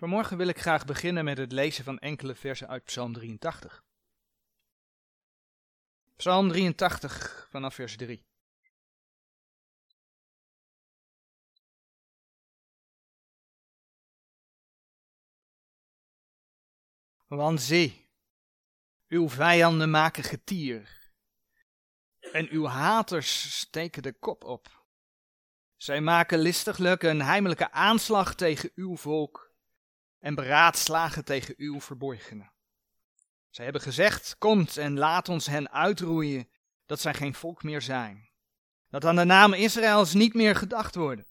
Vanmorgen wil ik graag beginnen met het lezen van enkele versen uit Psalm 83. Psalm 83 vanaf vers 3. Want zie, uw vijanden maken getier, en uw haters steken de kop op. Zij maken listiglijk een heimelijke aanslag tegen uw volk en beraadslagen tegen uw verborgene. Zij hebben gezegd, komt en laat ons hen uitroeien, dat zij geen volk meer zijn. Dat aan de naam Israëls niet meer gedacht worden.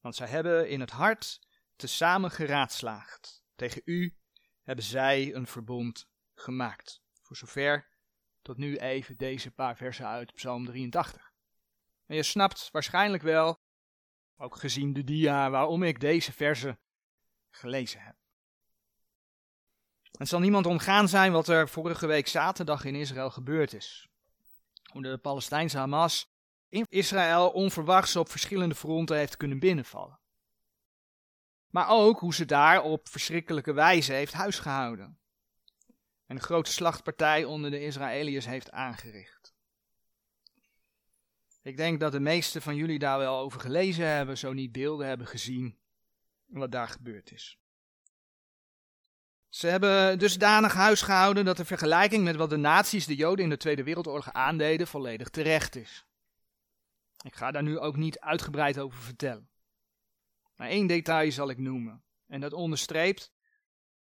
Want zij hebben in het hart tezamen geraadslaagd. Tegen u hebben zij een verbond gemaakt. Voor zover tot nu even deze paar versen uit Psalm 83. En je snapt waarschijnlijk wel, ook gezien de dia, waarom ik deze versen gelezen heb. Het zal niemand omgaan zijn wat er vorige week zaterdag in Israël gebeurd is. Hoe de Palestijnse Hamas in Israël onverwachts op verschillende fronten heeft kunnen binnenvallen. Maar ook hoe ze daar op verschrikkelijke wijze heeft huisgehouden. En een grote slachtpartij onder de Israëliërs heeft aangericht. Ik denk dat de meesten van jullie daar wel over gelezen hebben, zo niet beelden hebben gezien wat daar gebeurd is. Ze hebben dusdanig huis gehouden dat de vergelijking met wat de nazi's de Joden in de Tweede Wereldoorlog aandeden volledig terecht is. Ik ga daar nu ook niet uitgebreid over vertellen. Maar één detail zal ik noemen. En dat onderstreept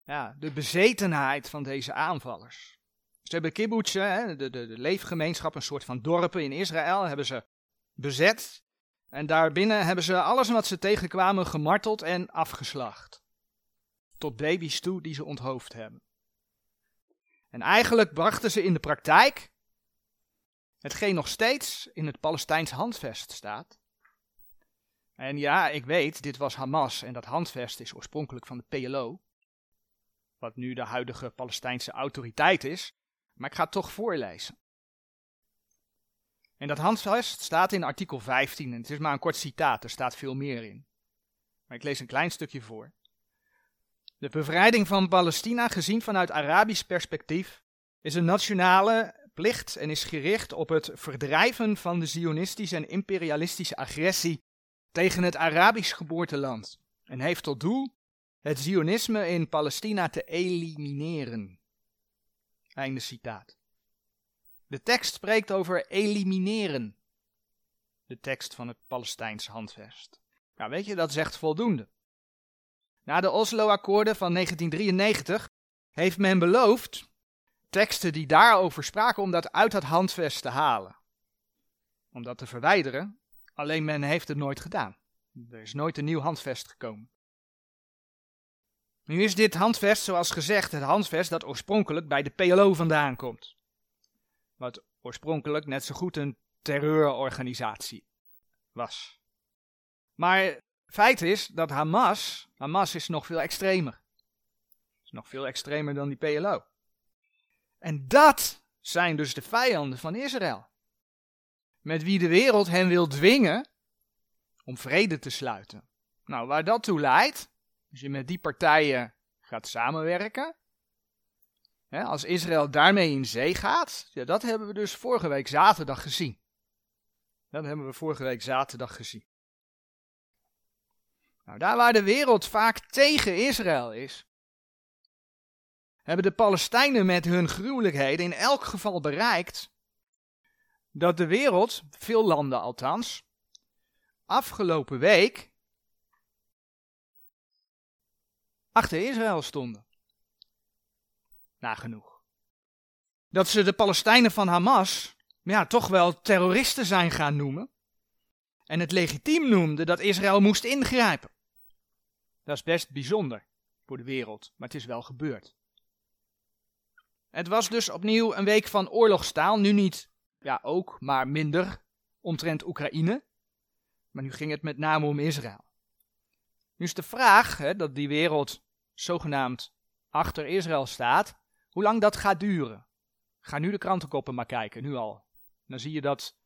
ja, de bezetenheid van deze aanvallers. Ze hebben kibbutzen, de, de, de leefgemeenschap, een soort van dorpen in Israël, hebben ze bezet. En daarbinnen hebben ze alles wat ze tegenkwamen gemarteld en afgeslacht. Tot baby's toe die ze onthoofd hebben. En eigenlijk brachten ze in de praktijk hetgeen nog steeds in het Palestijns handvest staat. En ja, ik weet, dit was Hamas en dat handvest is oorspronkelijk van de PLO. Wat nu de huidige Palestijnse autoriteit is. Maar ik ga het toch voorlezen. En dat handvest staat in artikel 15 en het is maar een kort citaat, er staat veel meer in. Maar ik lees een klein stukje voor. De bevrijding van Palestina, gezien vanuit Arabisch perspectief, is een nationale plicht en is gericht op het verdrijven van de zionistische en imperialistische agressie tegen het Arabisch geboorteland en heeft tot doel het zionisme in Palestina te elimineren. Einde citaat. De tekst spreekt over elimineren. De tekst van het Palestijnse handvest. Nou, weet je, dat zegt voldoende. Na de Oslo-akkoorden van 1993 heeft men beloofd teksten die daarover spraken om dat uit het handvest te halen. Om dat te verwijderen, alleen men heeft het nooit gedaan. Er is nooit een nieuw handvest gekomen. Nu is dit handvest, zoals gezegd, het handvest dat oorspronkelijk bij de PLO vandaan komt. Wat oorspronkelijk net zo goed een terreurorganisatie was. Maar feit is dat Hamas, Hamas is nog veel extremer. Is nog veel extremer dan die PLO. En dat zijn dus de vijanden van Israël. Met wie de wereld hen wil dwingen om vrede te sluiten. Nou, waar dat toe leidt, als je met die partijen gaat samenwerken, als Israël daarmee in zee gaat, ja, dat hebben we dus vorige week zaterdag gezien. Dat hebben we vorige week zaterdag gezien. Nou, daar waar de wereld vaak tegen Israël is, hebben de Palestijnen met hun gruwelijkheden in elk geval bereikt dat de wereld, veel landen althans, afgelopen week achter Israël stonden. Nagenoeg. Dat ze de Palestijnen van Hamas ja, toch wel terroristen zijn gaan noemen. En het legitiem noemden dat Israël moest ingrijpen. Dat is best bijzonder voor de wereld, maar het is wel gebeurd. Het was dus opnieuw een week van oorlogstaal, nu niet, ja ook, maar minder, omtrent Oekraïne. Maar nu ging het met name om Israël. Nu is de vraag hè, dat die wereld zogenaamd achter Israël staat, hoe lang dat gaat duren. Ga nu de krantenkoppen maar kijken, nu al. Dan zie je dat.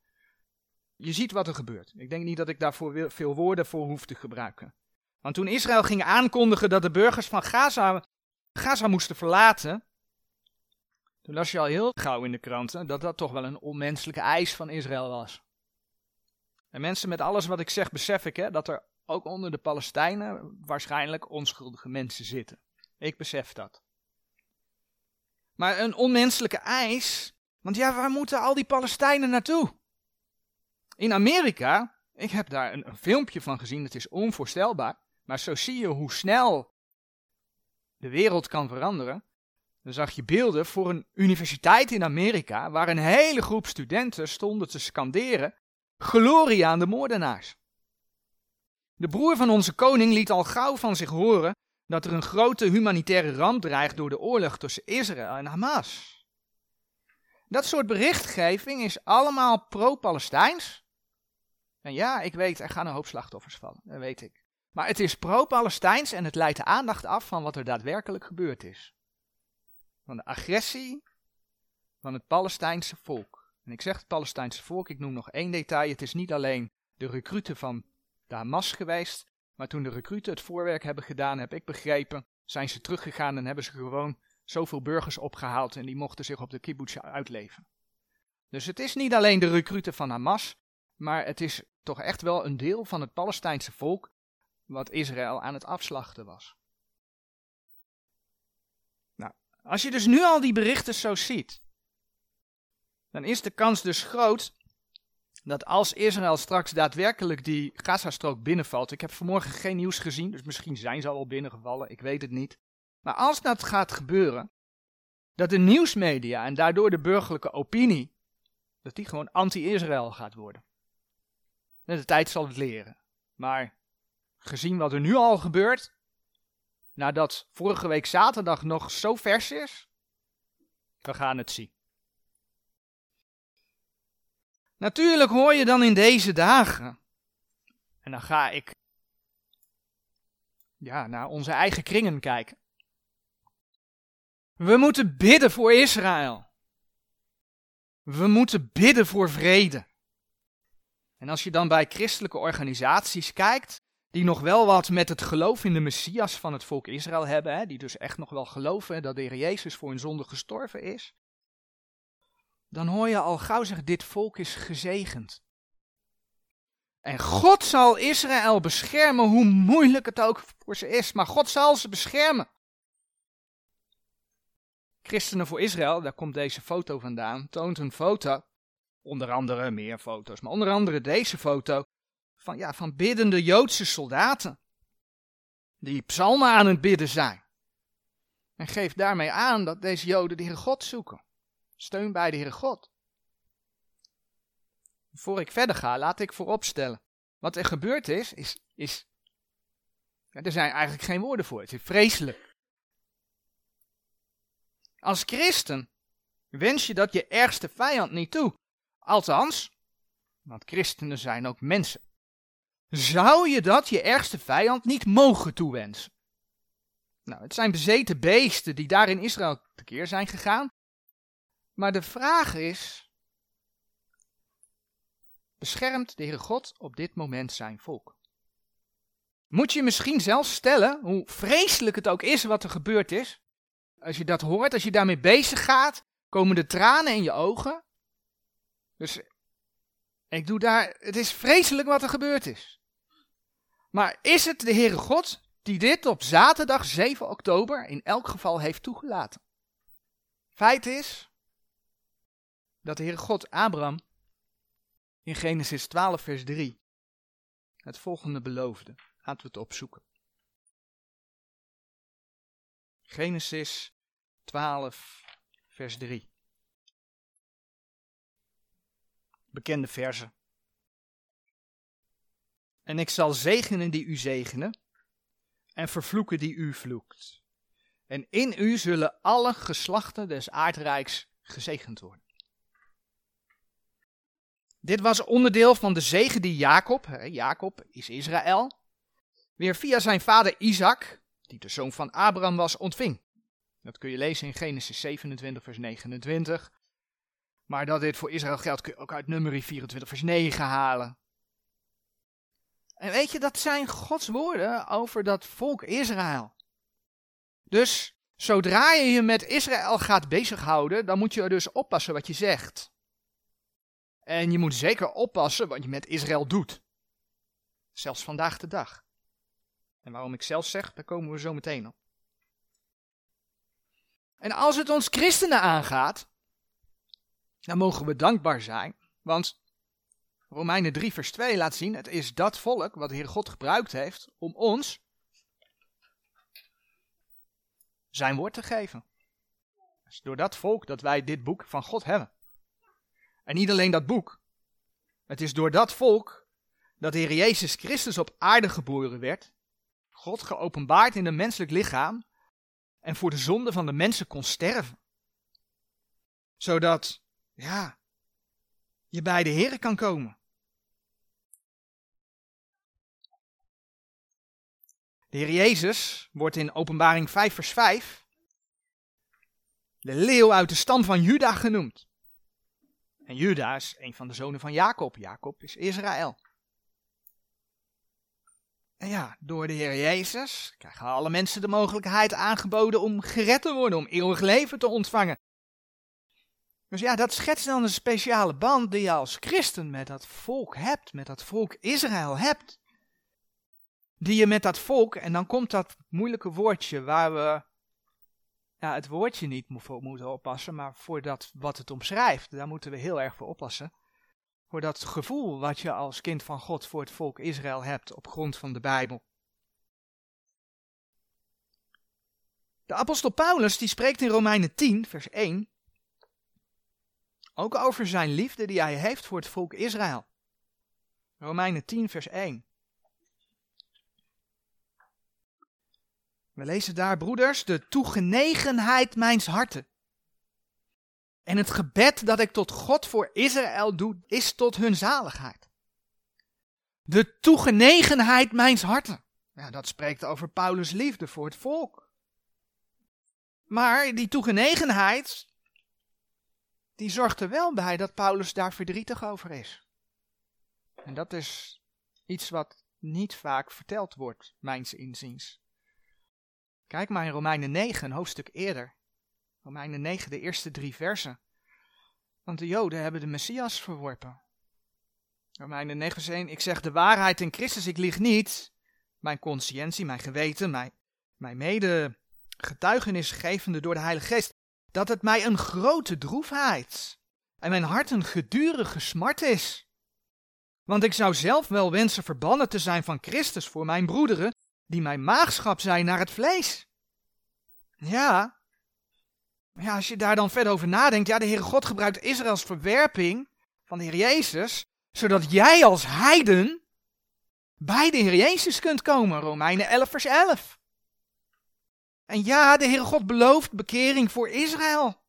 Je ziet wat er gebeurt. Ik denk niet dat ik daarvoor veel woorden voor hoef te gebruiken. Want toen Israël ging aankondigen dat de burgers van Gaza, Gaza moesten verlaten, toen las je al heel gauw in de kranten dat dat toch wel een onmenselijke eis van Israël was. En mensen met alles wat ik zeg besef ik hè, dat er ook onder de Palestijnen waarschijnlijk onschuldige mensen zitten. Ik besef dat. Maar een onmenselijke eis, want ja, waar moeten al die Palestijnen naartoe? In Amerika, ik heb daar een, filmpje van gezien, het is onvoorstelbaar, maar zo zie je hoe snel de wereld kan veranderen. Dan zag je beelden voor een universiteit in Amerika, waar een hele groep studenten stonden te scanderen: Gloria aan de moordenaars. De broer van onze koning liet al gauw van zich horen dat er een grote humanitaire ramp dreigt door de oorlog tussen Israël en Hamas. Dat soort berichtgeving is allemaal pro-Palestijns. En ja, ik weet, er gaan een hoop slachtoffers vallen, dat weet ik. Maar het is pro-Palestijns en het leidt de aandacht af van wat er daadwerkelijk gebeurd is. Van de agressie van het Palestijnse volk. En ik zeg het Palestijnse volk, ik noem nog één detail. Het is niet alleen de recruten van de Hamas geweest, maar toen de recruten het voorwerk hebben gedaan, heb ik begrepen, zijn ze teruggegaan en hebben ze gewoon zoveel burgers opgehaald en die mochten zich op de kibbutz uitleven. Dus het is niet alleen de recruten van Hamas, maar het is toch echt wel een deel van het Palestijnse volk wat Israël aan het afslachten was. Nou, als je dus nu al die berichten zo ziet, dan is de kans dus groot dat als Israël straks daadwerkelijk die Gazastrook binnenvalt, ik heb vanmorgen geen nieuws gezien, dus misschien zijn ze al binnengevallen, ik weet het niet. Maar als dat gaat gebeuren, dat de nieuwsmedia en daardoor de burgerlijke opinie, dat die gewoon anti-Israël gaat worden. de tijd zal het leren. Maar gezien wat er nu al gebeurt, nadat vorige week zaterdag nog zo vers is, we gaan het zien. Natuurlijk hoor je dan in deze dagen, en dan ga ik ja, naar onze eigen kringen kijken. We moeten bidden voor Israël. We moeten bidden voor vrede. En als je dan bij christelijke organisaties kijkt, die nog wel wat met het geloof in de Messias van het volk Israël hebben, hè, die dus echt nog wel geloven dat de Heer Jezus voor hun zonde gestorven is, dan hoor je al gauw zeggen, dit volk is gezegend. En God zal Israël beschermen, hoe moeilijk het ook voor ze is, maar God zal ze beschermen. Christenen voor Israël, daar komt deze foto vandaan, toont een foto, onder andere meer foto's, maar onder andere deze foto, van, ja, van biddende Joodse soldaten, die psalmen aan het bidden zijn. En geeft daarmee aan dat deze Joden de Heere God zoeken. Steun bij de Heere God. Voor ik verder ga, laat ik vooropstellen. Wat er gebeurd is, is, is er zijn eigenlijk geen woorden voor. Het is vreselijk. Als christen wens je dat je ergste vijand niet toe. Althans, want christenen zijn ook mensen. Zou je dat je ergste vijand niet mogen toewensen? Nou, het zijn bezeten beesten die daar in Israël tekeer zijn gegaan. Maar de vraag is: beschermt de Heere God op dit moment zijn volk? Moet je misschien zelfs stellen, hoe vreselijk het ook is wat er gebeurd is, als je dat hoort, als je daarmee bezig gaat, komen de tranen in je ogen. Dus ik doe daar, het is vreselijk wat er gebeurd is. Maar is het de Heere God die dit op zaterdag 7 oktober in elk geval heeft toegelaten? Feit is dat de Heere God Abraham in Genesis 12 vers 3 het volgende beloofde. Laten we het opzoeken. Genesis 12, vers 3. Bekende verse. En ik zal zegenen die u zegenen, en vervloeken die u vloekt. En in u zullen alle geslachten des aardrijks gezegend worden. Dit was onderdeel van de zegen die Jacob, Jacob is Israël, weer via zijn vader Isaac, die de zoon van Abraham was, ontving. Dat kun je lezen in Genesis 27, vers 29. Maar dat dit voor Israël geldt, kun je ook uit nummer 24, vers 9 halen. En weet je, dat zijn Gods woorden over dat volk Israël. Dus zodra je je met Israël gaat bezighouden, dan moet je er dus oppassen wat je zegt. En je moet zeker oppassen wat je met Israël doet. Zelfs vandaag de dag. En waarom ik zelf zeg, daar komen we zo meteen op. En als het ons christenen aangaat, dan mogen we dankbaar zijn, want Romeinen 3 vers 2 laat zien, het is dat volk wat de Heer God gebruikt heeft om ons zijn woord te geven. Het is door dat volk dat wij dit boek van God hebben. En niet alleen dat boek. Het is door dat volk dat de Heer Jezus Christus op aarde geboren werd. God geopenbaard in een menselijk lichaam. En voor de zonde van de mensen kon sterven. Zodat, ja, je bij de Heer kan komen. De Heer Jezus wordt in Openbaring 5 vers 5 de leeuw uit de stam van Juda genoemd. En Juda is een van de zonen van Jacob. Jacob is Israël. En ja, door de Heer Jezus krijgen alle mensen de mogelijkheid aangeboden om gered te worden, om eeuwig leven te ontvangen. Dus ja, dat schetst dan een speciale band die je als christen met dat volk hebt, met dat volk Israël hebt. Die je met dat volk, en dan komt dat moeilijke woordje waar we ja, het woordje niet voor moeten oppassen, maar voor dat wat het omschrijft, daar moeten we heel erg voor oppassen. Voor dat gevoel wat je als kind van God voor het volk Israël hebt op grond van de Bijbel. De apostel Paulus die spreekt in Romeinen 10, vers 1, ook over zijn liefde die hij heeft voor het volk Israël. Romeinen 10, vers 1. We lezen daar, broeders, de toegenegenheid mijns harten. En het gebed dat ik tot God voor Israël doe, is tot hun zaligheid. De toegenegenheid mijns harten. Ja, dat spreekt over Paulus' liefde voor het volk. Maar die toegenegenheid, die zorgt er wel bij dat Paulus daar verdrietig over is. En dat is iets wat niet vaak verteld wordt, mijns inziens. Kijk maar in Romeinen 9, een hoofdstuk eerder. Romeinen 9, de eerste drie versen. Want de Joden hebben de Messias verworpen. Romeinen 9, vers 1. Ik zeg de waarheid in Christus, ik lieg niet. Mijn conscientie, mijn geweten, mijn, mijn mede getuigenis gevende door de Heilige Geest. Dat het mij een grote droefheid en mijn hart een gedurige smart is. Want ik zou zelf wel wensen verbannen te zijn van Christus voor mijn broederen, die mijn maagschap zijn naar het vlees. Ja. Ja, als je daar dan verder over nadenkt, ja, de Heere God gebruikt Israëls verwerping van de Heer Jezus, zodat jij als heiden bij de Heer Jezus kunt komen. Romeinen 11 vers 11. En ja, de Heere God belooft bekering voor Israël.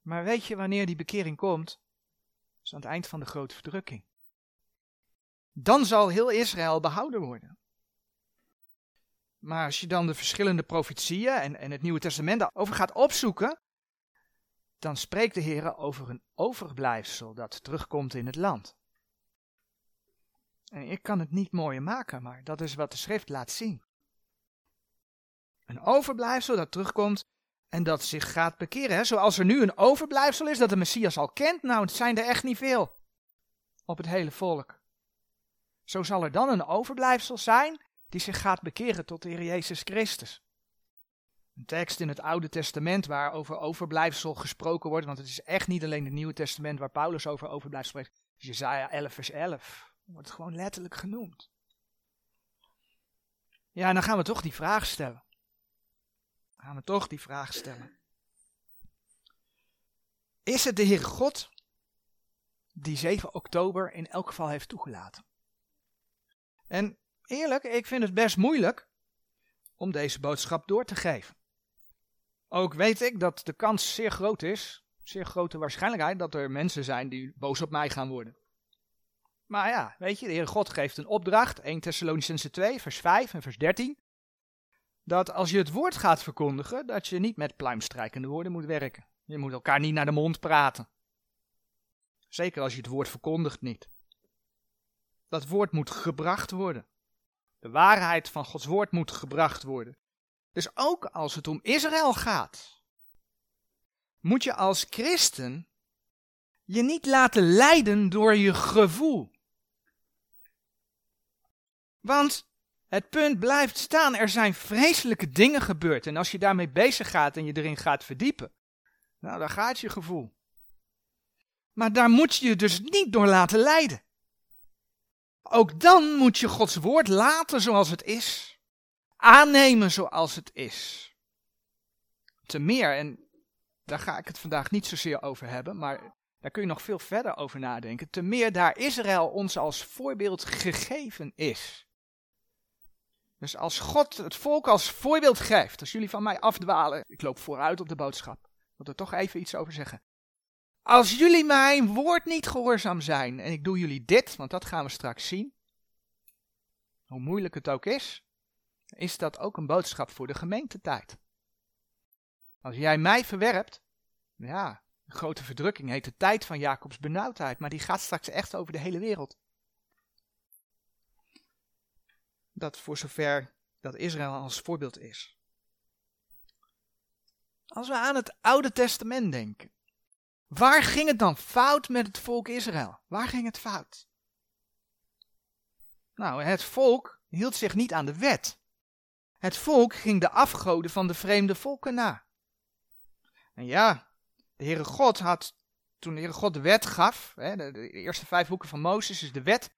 Maar weet je wanneer die bekering komt? Dat is aan het eind van de grote verdrukking. Dan zal heel Israël behouden worden. Maar als je dan de verschillende profetieën en, het Nieuwe Testament daarover gaat opzoeken, dan spreekt de Heer over een overblijfsel dat terugkomt in het land. En ik kan het niet mooier maken, maar dat is wat de schrift laat zien. Een overblijfsel dat terugkomt en dat zich gaat bekeren. Zoals er nu een overblijfsel is dat de Messias al kent, nou het zijn er echt niet veel op het hele volk. Zo zal er dan een overblijfsel zijn die zich gaat bekeren tot de Heer Jezus Christus. Een tekst in het Oude Testament waar over overblijfsel gesproken wordt, want het is echt niet alleen het Nieuwe Testament waar Paulus over overblijfsel spreekt. Dus Jezaja 11 vers 11 wordt gewoon letterlijk genoemd. Ja, en dan gaan we toch die vraag stellen. Dan gaan we toch die vraag stellen. Is het de Heer God die 7 oktober in elk geval heeft toegelaten? En eerlijk, ik vind het best moeilijk om deze boodschap door te geven. Ook weet ik dat de kans zeer groot is, zeer grote waarschijnlijkheid, dat er mensen zijn die boos op mij gaan worden. Maar ja, weet je, de Heer God geeft een opdracht, 1 Thessalonicense 2, vers 5 en vers 13, dat als je het woord gaat verkondigen, dat je niet met pluimstrijkende woorden moet werken. Je moet elkaar niet naar de mond praten. Zeker als je het woord verkondigt niet. Dat woord moet gebracht worden. De waarheid van Gods woord moet gebracht worden. Dus ook als het om Israël gaat, moet je als christen je niet laten leiden door je gevoel. Want het punt blijft staan, er zijn vreselijke dingen gebeurd. En als je daarmee bezig gaat en je erin gaat verdiepen, nou, dan gaat je gevoel. Maar daar moet je je dus niet door laten leiden. Ook dan moet je Gods woord laten zoals het is. Aannemen zoals het is. Te meer, en daar ga ik het vandaag niet zozeer over hebben, maar daar kun je nog veel verder over nadenken. Te meer daar Israël ons als voorbeeld gegeven is. Dus als God het volk als voorbeeld geeft, als jullie van mij afdwalen, ik loop vooruit op de boodschap, ik wil er toch even iets over zeggen. Als jullie mijn woord niet gehoorzaam zijn en ik doe jullie dit, want dat gaan we straks zien, hoe moeilijk het ook is, is dat ook een boodschap voor de gemeentetijd. Als jij mij verwerpt, ja, een grote verdrukking heet de tijd van Jacobs benauwdheid, maar die gaat straks echt over de hele wereld. Dat voor zover dat Israël als voorbeeld is. Als we aan het Oude Testament denken, waar ging het dan fout met het volk Israël? Waar ging het fout? Nou, het volk hield zich niet aan de wet. Het volk ging de afgoden van de vreemde volken na. En ja, de Heere God had, toen de Heere God de wet gaf, hè, de, eerste vijf boeken van Mozes is de wet.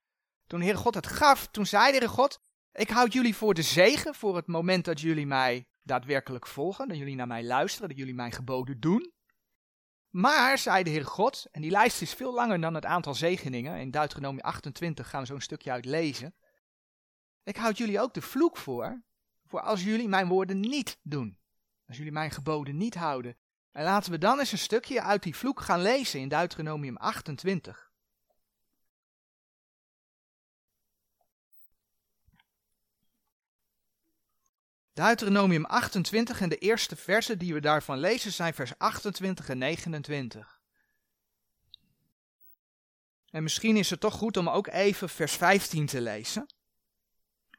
Toen de Heere God het gaf, toen zei de Heere God, ik houd jullie voor de zegen, voor het moment dat jullie mij daadwerkelijk volgen, dat jullie naar mij luisteren, dat jullie mijn geboden doen. Maar, zei de Heer God, en die lijst is veel langer dan het aantal zegeningen, in Deuteronomie 28 gaan we zo'n stukje uit lezen. Ik houd jullie ook de vloek voor, voor als jullie mijn woorden niet doen. Als jullie mijn geboden niet houden. En laten we dan eens een stukje uit die vloek gaan lezen in Deuteronomium 28. Deuteronomium 28 en de eerste versen die we daarvan lezen zijn vers 28 en 29. En misschien is het toch goed om ook even vers 15 te lezen.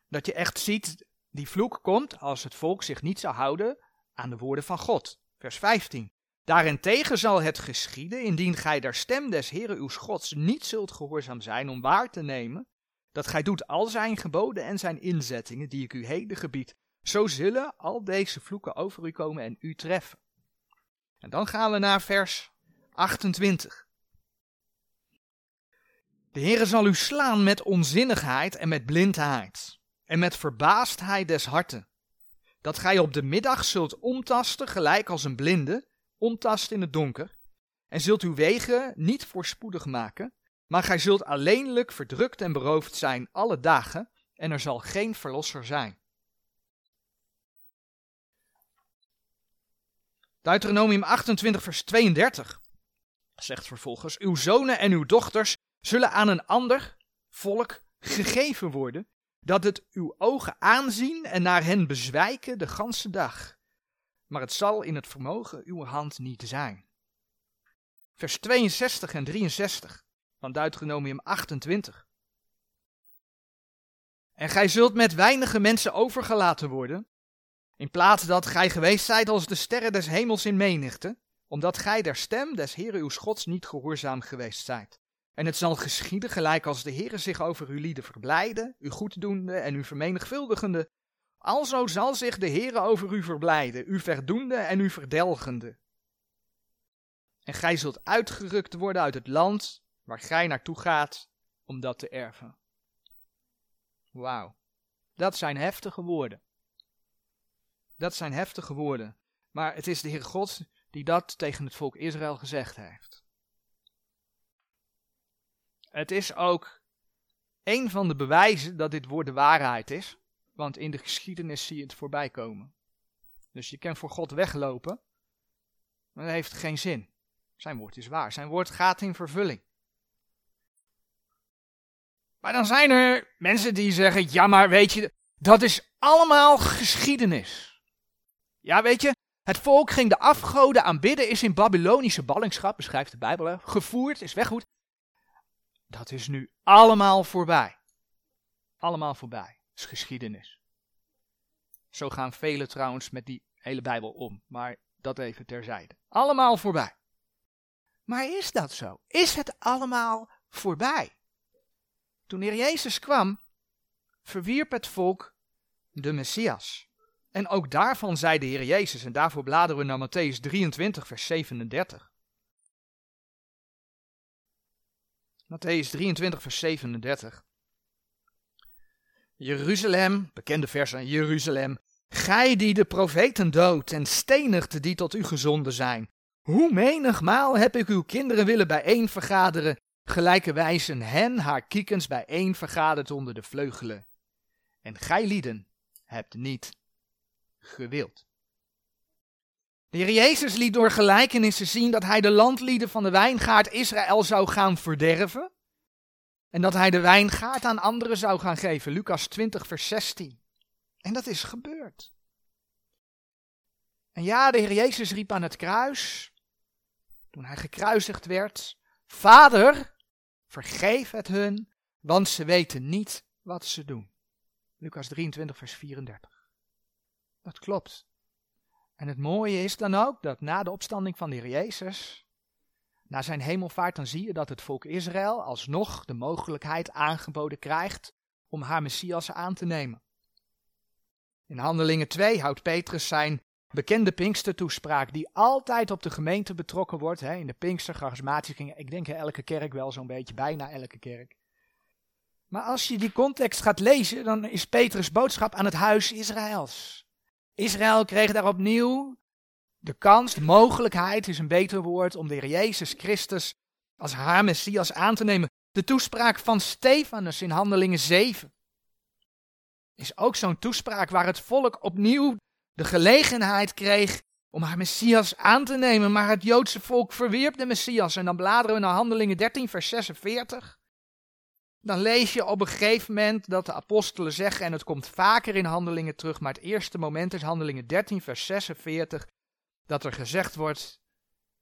Dat je echt ziet, die vloek komt als het volk zich niet zou houden aan de woorden van God. Vers 15. Daarentegen zal het geschieden, indien gij der stem des Heere uw Gods niet zult gehoorzaam zijn om waar te nemen, dat gij doet al zijn geboden en zijn inzettingen, die ik u heden gebied, zo zullen al deze vloeken over u komen en u treffen. En dan gaan we naar vers 28. De Heere zal u slaan met onzinnigheid en met blindheid en met verbaasdheid des harten, dat gij op de middag zult omtasten gelijk als een blinde, omtast in het donker, en zult uw wegen niet voorspoedig maken, maar gij zult alleenlijk verdrukt en beroofd zijn alle dagen, en er zal geen verlosser zijn. Deuteronomium 28, vers 32 zegt vervolgens: Uw zonen en uw dochters zullen aan een ander volk gegeven worden, dat het uw ogen aanzien en naar hen bezwijken de ganse dag. Maar het zal in het vermogen uw hand niet zijn. Vers 62 en 63 van Deuteronomium 28. En gij zult met weinige mensen overgelaten worden, in plaats dat gij geweest zijt als de sterren des hemels in menigte, omdat gij der stem des Heere uw Gods niet gehoorzaam geweest zijt. En het zal geschieden gelijk als de Heere zich over uw lieden verblijden, u goeddoende en u vermenigvuldigende. Alzo zal zich de Heere over u verblijden, u verdoende en u verdelgende. En gij zult uitgerukt worden uit het land waar gij naartoe gaat om dat te erven. Wauw, dat zijn heftige woorden. Dat zijn heftige woorden. Maar het is de Heer God die dat tegen het volk Israël gezegd heeft. Het is ook een van de bewijzen dat dit woord de waarheid is. Want in de geschiedenis zie je het voorbij komen. Dus je kan voor God weglopen. Maar dat heeft geen zin. Zijn woord is waar. Zijn woord gaat in vervulling. Maar dan zijn er mensen die zeggen: ja, maar weet je, dat is allemaal geschiedenis. Ja, weet je, het volk ging de afgoden aanbidden, is in Babylonische ballingschap, beschrijft de Bijbel, gevoerd, is weggoed. Dat is nu allemaal voorbij. Allemaal voorbij. Is geschiedenis. Zo gaan velen trouwens met die hele Bijbel om. Maar dat even terzijde. Allemaal voorbij. Maar is dat zo? Is het allemaal voorbij? Toen Heer Jezus kwam, verwierp het volk de Messias. En ook daarvan zei de Heer Jezus, en daarvoor bladeren we naar Matthäus 23, vers 37. Matthäus 23, vers 37. Jeruzalem, bekende vers aan Jeruzalem, gij die de profeten doodt en stenigt die tot u gezonden zijn. Hoe menigmaal heb ik uw kinderen willen bijeen vergaderen, gelijkerwijs hen haar kiekens bijeen vergaderd onder de vleugelen. En gij lieden hebt niet De Heer Jezus liet door gelijkenissen zien dat hij de landlieden van de wijngaard Israël zou gaan verderven. En dat hij de wijngaard aan anderen zou gaan geven. Lucas 20, vers 16. En dat is gebeurd. En ja, de Heer Jezus riep aan het kruis, toen hij gekruisigd werd, Vader, vergeef het hun, want ze weten niet wat ze doen. Lucas 23, vers 34. Dat klopt. En het mooie is dan ook dat na de opstanding van de Heer Jezus, na zijn hemelvaart, dan zie je dat het volk Israël alsnog de mogelijkheid aangeboden krijgt om haar Messias aan te nemen. In Handelingen 2 houdt Petrus zijn bekende Pinkstertoespraak, die altijd op de gemeente betrokken wordt. Hè, in de Pinkster, charismatische ik denk elke kerk wel zo'n beetje, bijna elke kerk. Maar als je die context gaat lezen, dan is Petrus boodschap aan het huis Israëls. Israël kreeg daar opnieuw de kans, de mogelijkheid is een beter woord, om de Heer Jezus Christus als haar Messias aan te nemen. De toespraak van Stefanus in Handelingen 7 is ook zo'n toespraak waar het volk opnieuw de gelegenheid kreeg om haar Messias aan te nemen, maar het Joodse volk verwierp de Messias. En dan bladeren we naar Handelingen 13, vers 46. Dan lees je op een gegeven moment dat de apostelen zeggen, en het komt vaker in Handelingen terug, maar het eerste moment is Handelingen 13, vers 46, dat er gezegd wordt,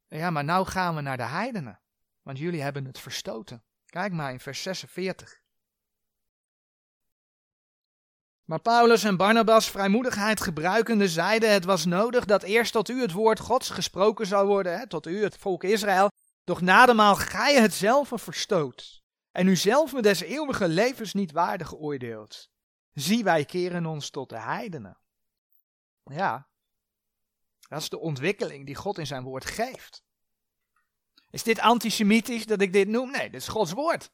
ja, maar nou gaan we naar de heidenen, want jullie hebben het verstoten. Kijk maar in vers 46. Maar Paulus en Barnabas, vrijmoedigheid gebruikende, zeiden: Het was nodig dat eerst tot u het woord Gods gesproken zou worden, hè, tot u, het volk Israël. Doch nademaal gij het zelf verstoot. En u zelf met des eeuwige levens niet waardig geoordeeld. Zie, wij keren ons tot de heidenen. Ja, dat is de ontwikkeling die God in zijn woord geeft. Is dit antisemitisch dat ik dit noem? Nee, dit is Gods woord.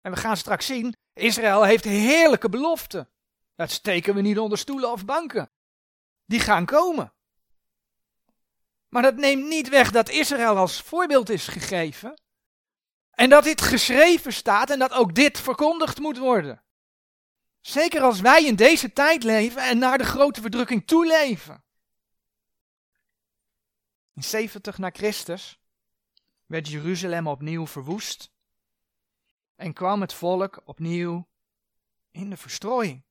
En we gaan straks zien, Israël heeft heerlijke beloften. Dat steken we niet onder stoelen of banken. Die gaan komen. Maar dat neemt niet weg dat Israël als voorbeeld is gegeven. En dat dit geschreven staat en dat ook dit verkondigd moet worden. Zeker als wij in deze tijd leven en naar de grote verdrukking toe leven. In 70 na Christus werd Jeruzalem opnieuw verwoest en kwam het volk opnieuw in de verstrooiing.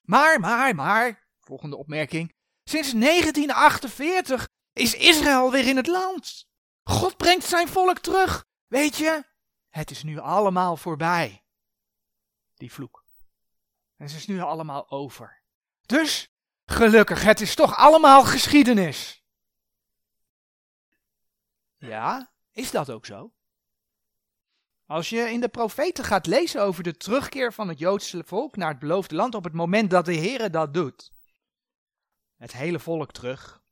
Maar, maar, maar, volgende opmerking. Sinds 1948 is Israël weer in het land. God brengt zijn volk terug. Weet je, het is nu allemaal voorbij. Die vloek. Het is nu allemaal over. Dus, gelukkig, het is toch allemaal geschiedenis. Ja, is dat ook zo? Als je in de profeten gaat lezen over de terugkeer van het Joodse volk naar het beloofde land op het moment dat de Heer dat doet, het hele volk terug,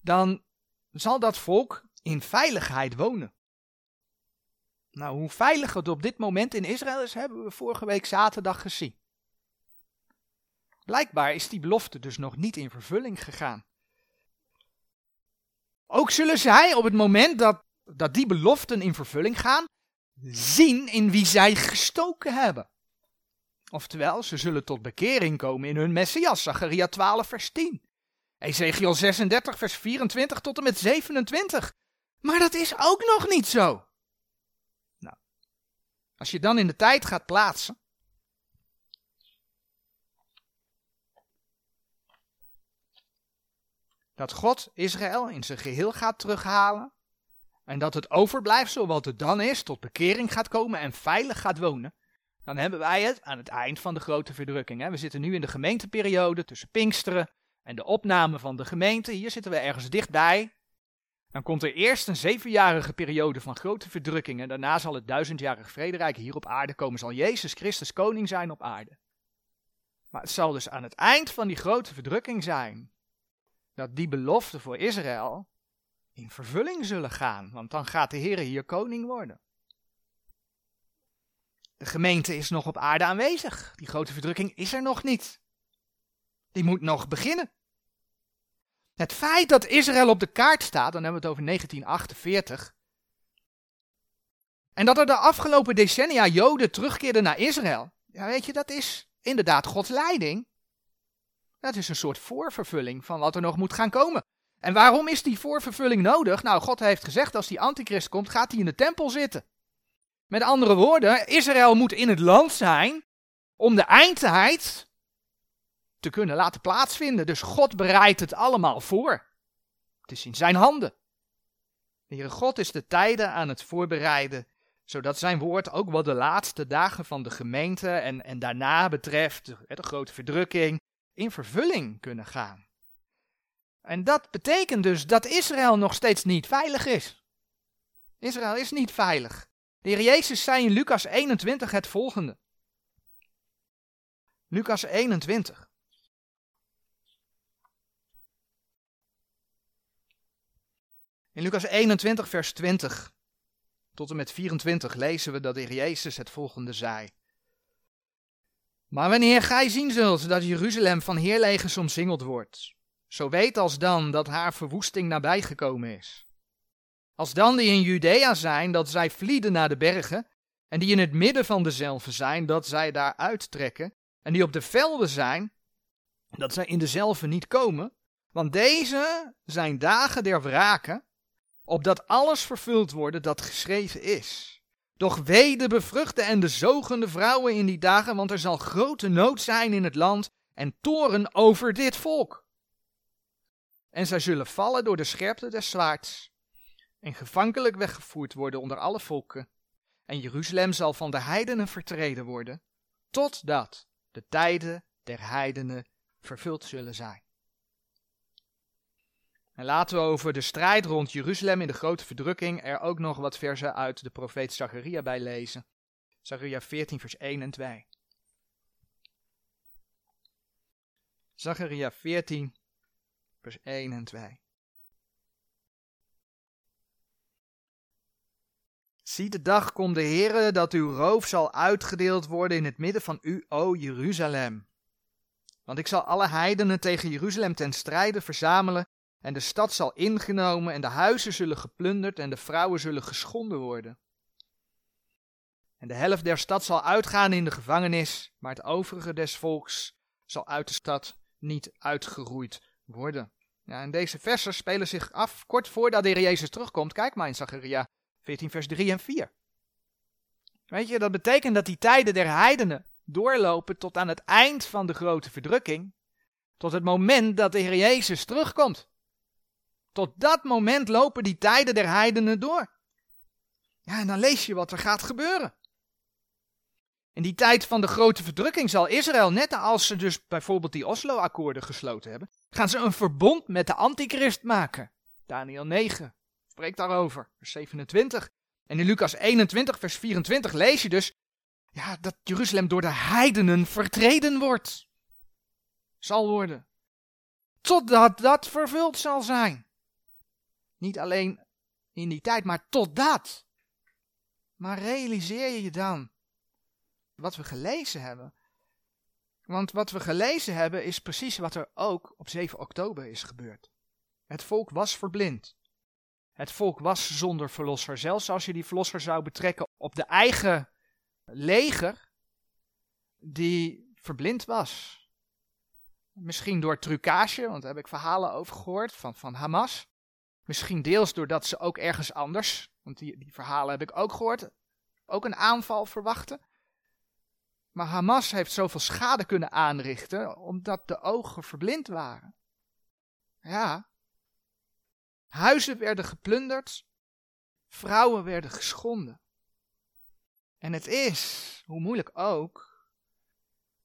dan zal dat volk in veiligheid wonen. Nou, hoe veilig het op dit moment in Israël is, hebben we vorige week zaterdag gezien. Blijkbaar is die belofte dus nog niet in vervulling gegaan. Ook zullen zij op het moment dat dat die beloften in vervulling gaan, zien in wie zij gestoken hebben. Oftewel, ze zullen tot bekering komen in hun Messias, Zachariah 12 vers 10. Ezekiel 36 vers 24 tot en met 27. Maar dat is ook nog niet zo. Nou, als je dan in de tijd gaat plaatsen, dat God Israël in zijn geheel gaat terughalen, en dat het overblijfsel wat het dan is, tot bekering gaat komen en veilig gaat wonen, dan hebben wij het aan het eind van de grote verdrukking. Hè. We zitten nu in de gemeenteperiode tussen Pinksteren en de opname van de gemeente. Hier zitten we ergens dichtbij. Dan komt er eerst een zevenjarige periode van grote verdrukking en daarna zal het duizendjarig vrederijk hier op aarde komen. Zal Jezus Christus koning zijn op aarde. Maar het zal dus aan het eind van die grote verdrukking zijn dat die beloften voor Israël in vervulling zullen gaan, want dan gaat de Heer hier koning worden. De gemeente is nog op aarde aanwezig. Die grote verdrukking is er nog niet. Die moet nog beginnen. Het feit dat Israël op de kaart staat, dan hebben we het over 1948. En dat er de afgelopen decennia Joden terugkeerden naar Israël. Ja, weet je, dat is inderdaad Gods leiding. Dat is een soort voorvervulling van wat er nog moet gaan komen. En waarom is die voorvervulling nodig? Nou, God heeft gezegd, als die antichrist komt, gaat hij in de tempel zitten. Met andere woorden, Israël moet in het land zijn om de eindtijd te kunnen laten plaatsvinden. Dus God bereidt het allemaal voor. Het is in zijn handen. De Heere God is de tijden aan het voorbereiden, zodat zijn woord ook wel de laatste dagen van de gemeente en, en daarna betreft, de, de grote verdrukking, in vervulling kunnen gaan. En dat betekent dus dat Israël nog steeds niet veilig is. Israël is niet veilig. De Heer Jezus zei in Lucas 21 het volgende. Lucas 21. In Lucas 21, vers 20 tot en met 24 lezen we dat Heer Jezus het volgende zei. Maar wanneer gij zien zult dat Jeruzalem van heerlegers omsingeld wordt, zo weet als dan dat haar verwoesting nabijgekomen is. Als dan die in Judea zijn, dat zij vlieden naar de bergen, en die in het midden van dezelfde zijn, dat zij daar uittrekken, en die op de velden zijn, dat zij in dezelfde niet komen, want deze zijn dagen der wraken, opdat alles vervuld worden dat geschreven is. Doch wee de bevruchte en de zogende vrouwen in die dagen, want er zal grote nood zijn in het land en toren over dit volk. En zij zullen vallen door de scherpte des zwaards en gevankelijk weggevoerd worden onder alle volken. En Jeruzalem zal van de heidenen vertreden worden, totdat de tijden der heidenen vervuld zullen zijn. En laten we over de strijd rond Jeruzalem in de grote verdrukking er ook nog wat versen uit de profeet Zacharia bij lezen. Zacharia 14 vers 1 en 2. Zacharia 14 vers 1 en 2. Zie de dag komt de Heere dat uw roof zal uitgedeeld worden in het midden van u, o Jeruzalem. Want ik zal alle heidenen tegen Jeruzalem ten strijde verzamelen en de stad zal ingenomen en de huizen zullen geplunderd en de vrouwen zullen geschonden worden. En de helft der stad zal uitgaan in de gevangenis, maar het overige des volks zal uit de stad niet uitgeroeid worden. Ja, en deze versen spelen zich af kort voordat de Heer Jezus terugkomt. Kijk maar in Zachariah 14 vers 3 en 4. Weet je, dat betekent dat die tijden der heidenen doorlopen tot aan het eind van de grote verdrukking. Tot het moment dat de Heer Jezus terugkomt. Tot dat moment lopen die tijden der heidenen door. Ja, en dan lees je wat er gaat gebeuren. In die tijd van de grote verdrukking zal Israël, net als ze dus bijvoorbeeld die Oslo-akkoorden gesloten hebben, gaan ze een verbond met de antichrist maken. Daniel 9 spreekt daarover, vers 27. En in Lucas 21, vers 24 lees je dus ja, dat Jeruzalem door de heidenen vertreden wordt. Zal worden. Totdat dat vervuld zal zijn. Niet alleen in die tijd, maar totdat. Maar realiseer je je dan wat we gelezen hebben? Want wat we gelezen hebben is precies wat er ook op 7 oktober is gebeurd. Het volk was verblind. Het volk was zonder verlosser. Zelfs als je die verlosser zou betrekken op de eigen leger, die verblind was. Misschien door trucage, want daar heb ik verhalen over gehoord van, van Hamas. Misschien deels doordat ze ook ergens anders, want die, die verhalen heb ik ook gehoord, ook een aanval verwachten. Maar Hamas heeft zoveel schade kunnen aanrichten omdat de ogen verblind waren. Ja. Huizen werden geplunderd, vrouwen werden geschonden. En het is, hoe moeilijk ook,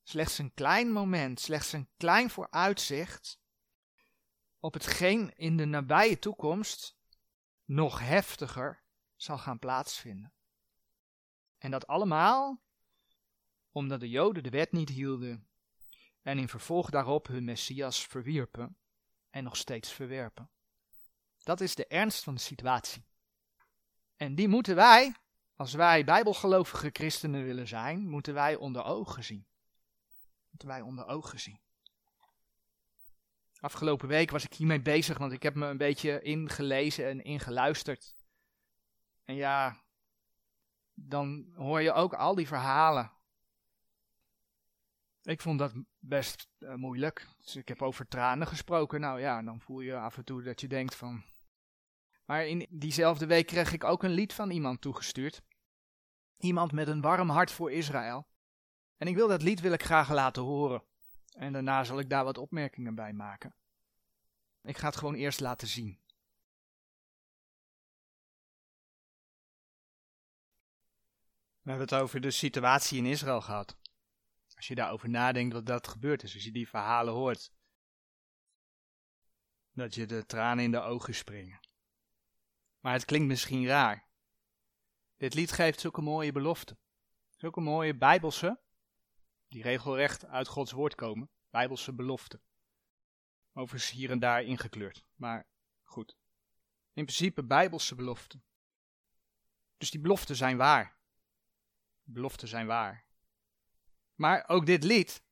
slechts een klein moment, slechts een klein vooruitzicht op hetgeen in de nabije toekomst nog heftiger zal gaan plaatsvinden. En dat allemaal omdat de Joden de wet niet hielden en in vervolg daarop hun Messias verwierpen en nog steeds verwerpen. Dat is de ernst van de situatie. En die moeten wij, als wij bijbelgelovige christenen willen zijn, moeten wij onder ogen zien. Moeten wij onder ogen zien. Afgelopen week was ik hiermee bezig, want ik heb me een beetje ingelezen en ingeluisterd. En ja, dan hoor je ook al die verhalen. Ik vond dat best uh, moeilijk. Dus ik heb over tranen gesproken. Nou ja, dan voel je af en toe dat je denkt van. Maar in diezelfde week kreeg ik ook een lied van iemand toegestuurd. Iemand met een warm hart voor Israël. En ik wil dat lied wil ik graag laten horen. En daarna zal ik daar wat opmerkingen bij maken. Ik ga het gewoon eerst laten zien. We hebben het over de situatie in Israël gehad. Als je daarover nadenkt wat dat gebeurd is, als je die verhalen hoort, dat je de tranen in de ogen springen. Maar het klinkt misschien raar. Dit lied geeft zulke mooie beloften. Zulke mooie bijbelse, die regelrecht uit Gods woord komen, bijbelse beloften. Overigens hier en daar ingekleurd, maar goed. In principe bijbelse beloften. Dus die beloften zijn waar. Beloften zijn waar. Maar ook dit lied.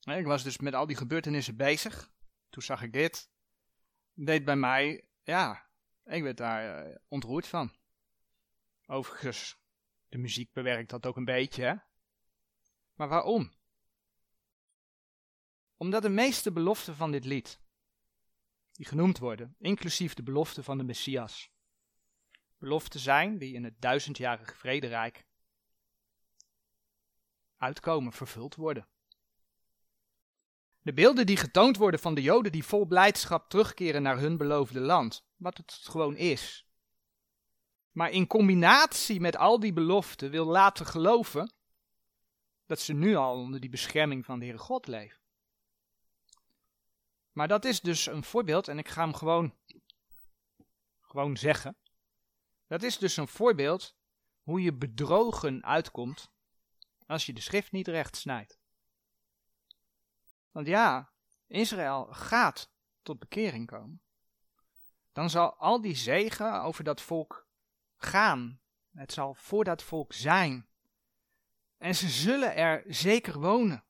Ik was dus met al die gebeurtenissen bezig. Toen zag ik dit. Deed bij mij, ja, ik werd daar uh, ontroerd van. Overigens, de muziek bewerkt dat ook een beetje, hè? Maar waarom? Omdat de meeste beloften van dit lied, die genoemd worden, inclusief de belofte van de Messias, beloften zijn die in het duizendjarige vrederijk uitkomen, vervuld worden. De beelden die getoond worden van de Joden die vol blijdschap terugkeren naar hun beloofde land, wat het gewoon is. Maar in combinatie met al die beloften wil laten geloven dat ze nu al onder die bescherming van de Heere God leven. Maar dat is dus een voorbeeld, en ik ga hem gewoon, gewoon zeggen. Dat is dus een voorbeeld hoe je bedrogen uitkomt als je de schrift niet recht snijdt. Want ja, Israël gaat tot bekering komen. Dan zal al die zegen over dat volk gaan. Het zal voor dat volk zijn. En ze zullen er zeker wonen.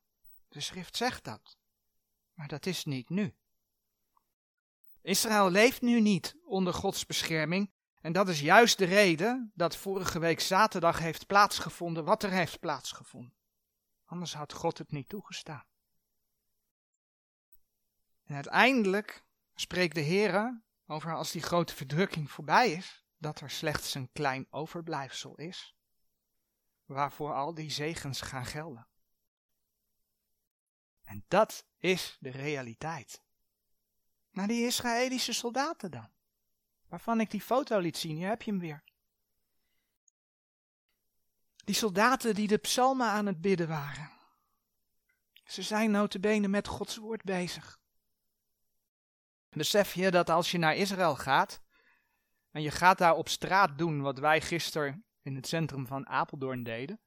De schrift zegt dat. Maar dat is niet nu. Israël leeft nu niet onder Gods bescherming. En dat is juist de reden dat vorige week zaterdag heeft plaatsgevonden wat er heeft plaatsgevonden. Anders had God het niet toegestaan. En uiteindelijk spreekt de Heer over als die grote verdrukking voorbij is, dat er slechts een klein overblijfsel is, waarvoor al die zegens gaan gelden. En dat is de realiteit. Naar die Israëlische soldaten dan. Waarvan ik die foto liet zien, hier heb je hem weer. Die soldaten die de psalmen aan het bidden waren. Ze zijn notabene met Gods woord bezig. Besef je dat als je naar Israël gaat en je gaat daar op straat doen wat wij gisteren in het centrum van Apeldoorn deden,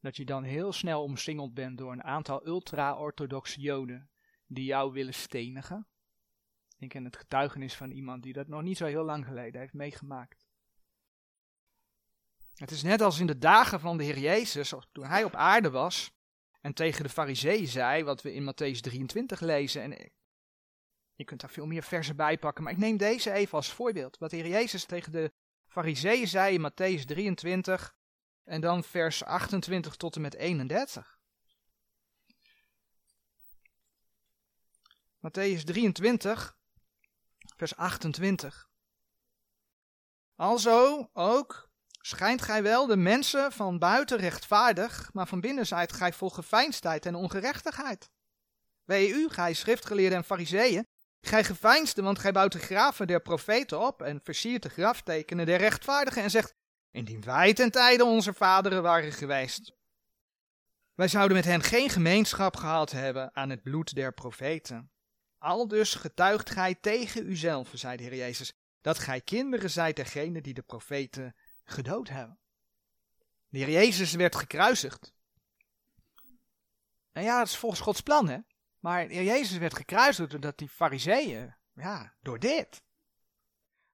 dat je dan heel snel omsingeld bent door een aantal ultra-orthodoxe joden die jou willen stenigen? Ik ken het getuigenis van iemand die dat nog niet zo heel lang geleden heeft meegemaakt. Het is net als in de dagen van de Heer Jezus, toen hij op aarde was en tegen de fariseeën zei, wat we in Matthäus 23 lezen. En je kunt daar veel meer versen bij pakken, maar ik neem deze even als voorbeeld. Wat de Heer Jezus tegen de fariseeën zei in Matthäus 23 en dan vers 28 tot en met 31. Matthäus 23, vers 28. Alzo ook schijnt gij wel de mensen van buiten rechtvaardig, maar van binnen zijt gij vol geveinsdheid en ongerechtigheid. Wee u, gij schriftgeleerden en fariseeën, gij geveinsde, want gij bouwt de graven der profeten op en versiert de graftekenen der rechtvaardigen en zegt, indien wij ten tijde onze vaderen waren geweest. Wij zouden met hen geen gemeenschap gehad hebben aan het bloed der profeten. Al dus getuigt gij tegen uzelf, zei de Heer Jezus, dat gij kinderen zijt dergenen die de profeten gedood hebben. De Heer Jezus werd gekruisigd. En ja, dat is volgens Gods plan, hè. Maar Jezus werd gekruisigd doordat die fariseeën, ja, door dit.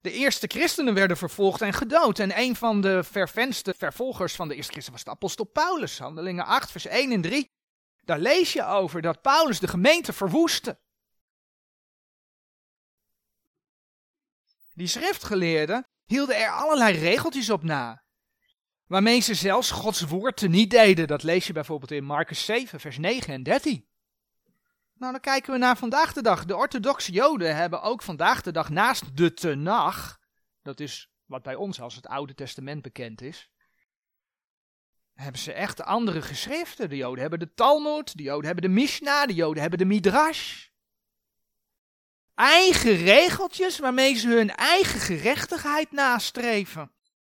De eerste christenen werden vervolgd en gedood. En een van de vervenste vervolgers van de eerste christen was de apostel Paulus. Handelingen 8, vers 1 en 3. Daar lees je over dat Paulus de gemeente verwoestte. Die schriftgeleerden hielden er allerlei regeltjes op na. Waarmee ze zelfs Gods woord niet deden. Dat lees je bijvoorbeeld in Marcus 7, vers 9 en 13. Nou, dan kijken we naar vandaag de dag. De orthodoxe Joden hebben ook vandaag de dag naast de Tenach, dat is wat bij ons als het Oude Testament bekend is, hebben ze echt andere geschriften. De Joden hebben de Talmud, de Joden hebben de Mishnah, de Joden hebben de Midrash. Eigen regeltjes waarmee ze hun eigen gerechtigheid nastreven.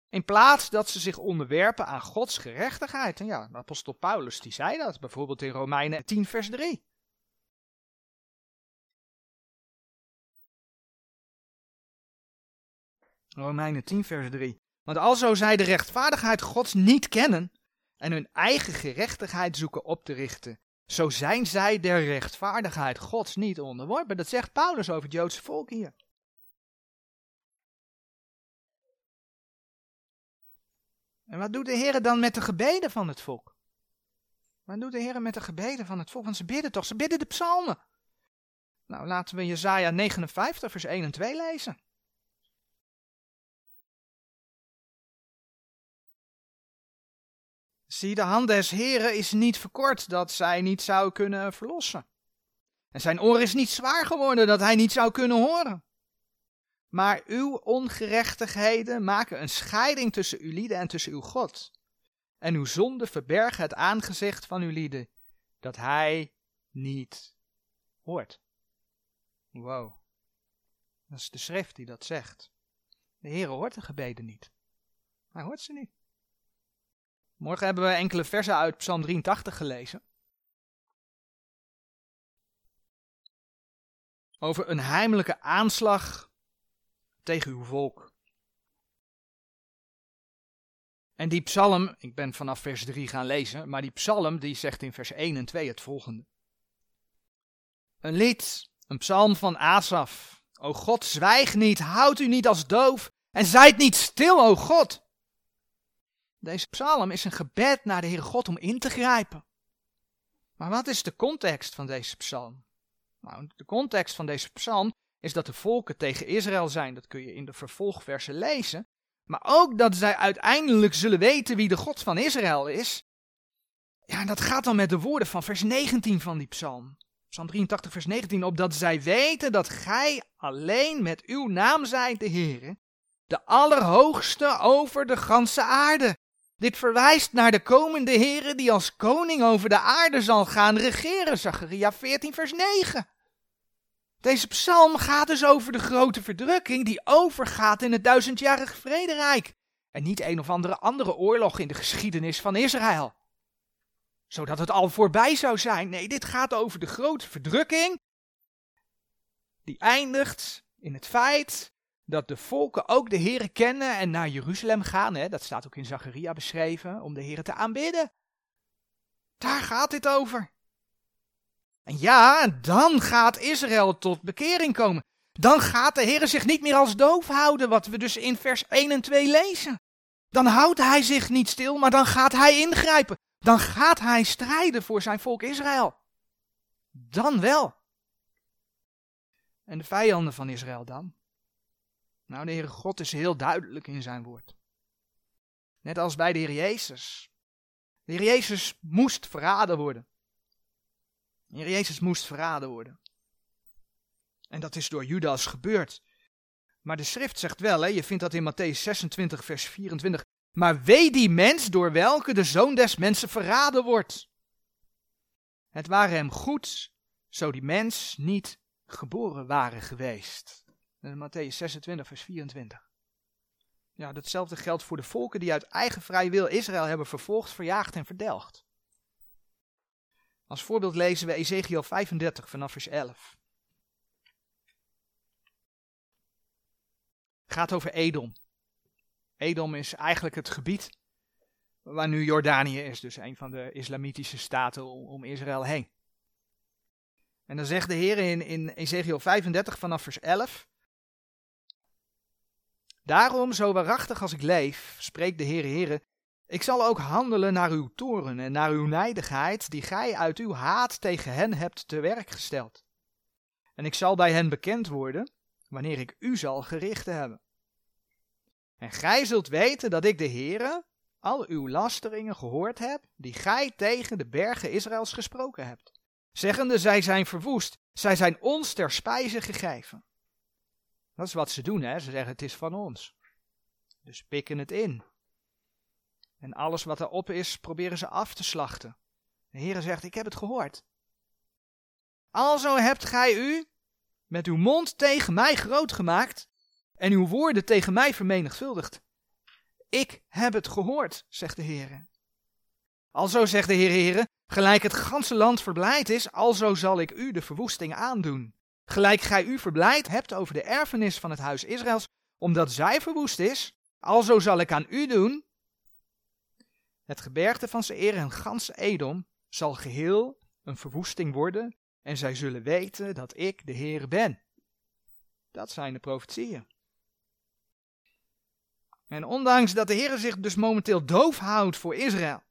In plaats dat ze zich onderwerpen aan Gods gerechtigheid. En ja, apostel Paulus die zei dat, bijvoorbeeld in Romeinen 10 vers 3. Romeinen 10, vers 3. Want alzo zij de rechtvaardigheid Gods niet kennen en hun eigen gerechtigheid zoeken op te richten, zo zijn zij der rechtvaardigheid Gods niet onderworpen. Dat zegt Paulus over het Joodse volk hier. En wat doet de Heer dan met de gebeden van het volk? Wat doet de Heer met de gebeden van het volk? Want ze bidden toch, ze bidden de psalmen. Nou, laten we Jezaja 59, vers 1 en 2 lezen. Zie, de hand des Heren is niet verkort dat zij niet zou kunnen verlossen. En zijn oor is niet zwaar geworden dat hij niet zou kunnen horen. Maar uw ongerechtigheden maken een scheiding tussen uw lieden en tussen uw God. En uw zonde verbergen het aangezicht van uw lieden, dat hij niet hoort. Wow. Dat is de schrift die dat zegt. De Heer hoort de gebeden niet. Hij hoort ze niet. Morgen hebben we enkele versen uit Psalm 83 gelezen. Over een heimelijke aanslag tegen uw volk. En die psalm, ik ben vanaf vers 3 gaan lezen, maar die psalm die zegt in vers 1 en 2 het volgende. Een lied, een psalm van Asaf. O God, zwijg niet, houd u niet als doof en zijt niet stil, o God. Deze psalm is een gebed naar de Heere God om in te grijpen. Maar wat is de context van deze psalm? Nou, de context van deze psalm is dat de volken tegen Israël zijn. Dat kun je in de vervolgversen lezen. Maar ook dat zij uiteindelijk zullen weten wie de God van Israël is. Ja, dat gaat dan met de woorden van vers 19 van die psalm. Psalm 83, vers 19. Opdat zij weten dat gij alleen met uw naam zijt de Heere, de Allerhoogste over de ganse aarde. Dit verwijst naar de komende Heere die als koning over de aarde zal gaan regeren. Zacharia 14 vers 9. Deze psalm gaat dus over de grote verdrukking die overgaat in het duizendjarig vrederijk. En niet een of andere andere oorlog in de geschiedenis van Israël. Zodat het al voorbij zou zijn. Nee, dit gaat over de grote verdrukking. Die eindigt in het feit dat de volken ook de Here kennen en naar Jeruzalem gaan. Hè? Dat staat ook in Zacharia beschreven, om de Here te aanbidden. Daar gaat dit over. En ja, dan gaat Israël tot bekering komen. Dan gaat de Heer zich niet meer als doof houden, wat we dus in vers 1 en 2 lezen. Dan houdt hij zich niet stil, maar dan gaat hij ingrijpen. Dan gaat hij strijden voor zijn volk Israël. Dan wel. En de vijanden van Israël dan? Nou, de Heere God is heel duidelijk in zijn woord. Net als bij de Heer Jezus. De Heer Jezus moest verraden worden. De Heer Jezus moest verraden worden. En dat is door Judas gebeurd. Maar de schrift zegt wel, hè, je vindt dat in Matthäus 26, vers 24. Maar wee die mens door welke de zoon des mensen verraden wordt. Het ware hem goed, zo die mens niet geboren waren geweest. Matthäus 26, vers 24. Ja, datzelfde geldt voor de volken die uit eigen vrije wil Israël hebben vervolgd, verjaagd en verdelgd. Als voorbeeld lezen we Ezekiel 35 vanaf vers 11. Het gaat over Edom. Edom is eigenlijk het gebied waar nu Jordanië is, dus een van de islamitische staten om Israël heen. En dan zegt de Heer in, in Ezekiel 35 vanaf vers 11. Daarom, zo waarachtig als ik leef, spreekt de Heer Heere, ik zal ook handelen naar uw toren en naar uw nijdigheid, die gij uit uw haat tegen hen hebt te werk gesteld. En ik zal bij hen bekend worden, wanneer ik u zal gerichten hebben. En gij zult weten dat ik de Heere al uw lasteringen gehoord heb, die gij tegen de bergen Israëls gesproken hebt. Zeggende, zij zijn verwoest, zij zijn ons ter spijze gegeven. Dat is wat ze doen, hè? ze zeggen het is van ons. Dus pikken het in. En alles wat erop is, proberen ze af te slachten. De Heere zegt, ik heb het gehoord. Alzo hebt gij u met uw mond tegen mij groot gemaakt en uw woorden tegen mij vermenigvuldigd. Ik heb het gehoord, zegt de Heere. Alzo zegt de Heere, gelijk het ganse land verblijd is, alzo zal ik u de verwoesting aandoen. Gelijk gij u verblijd hebt over de erfenis van het huis Israëls, omdat zij verwoest is, alzo zal ik aan u doen. Het gebergte van Seir en ganse Edom zal geheel een verwoesting worden, en zij zullen weten dat ik de Heere ben. Dat zijn de profetieën. En ondanks dat de Heer zich dus momenteel doof houdt voor Israël,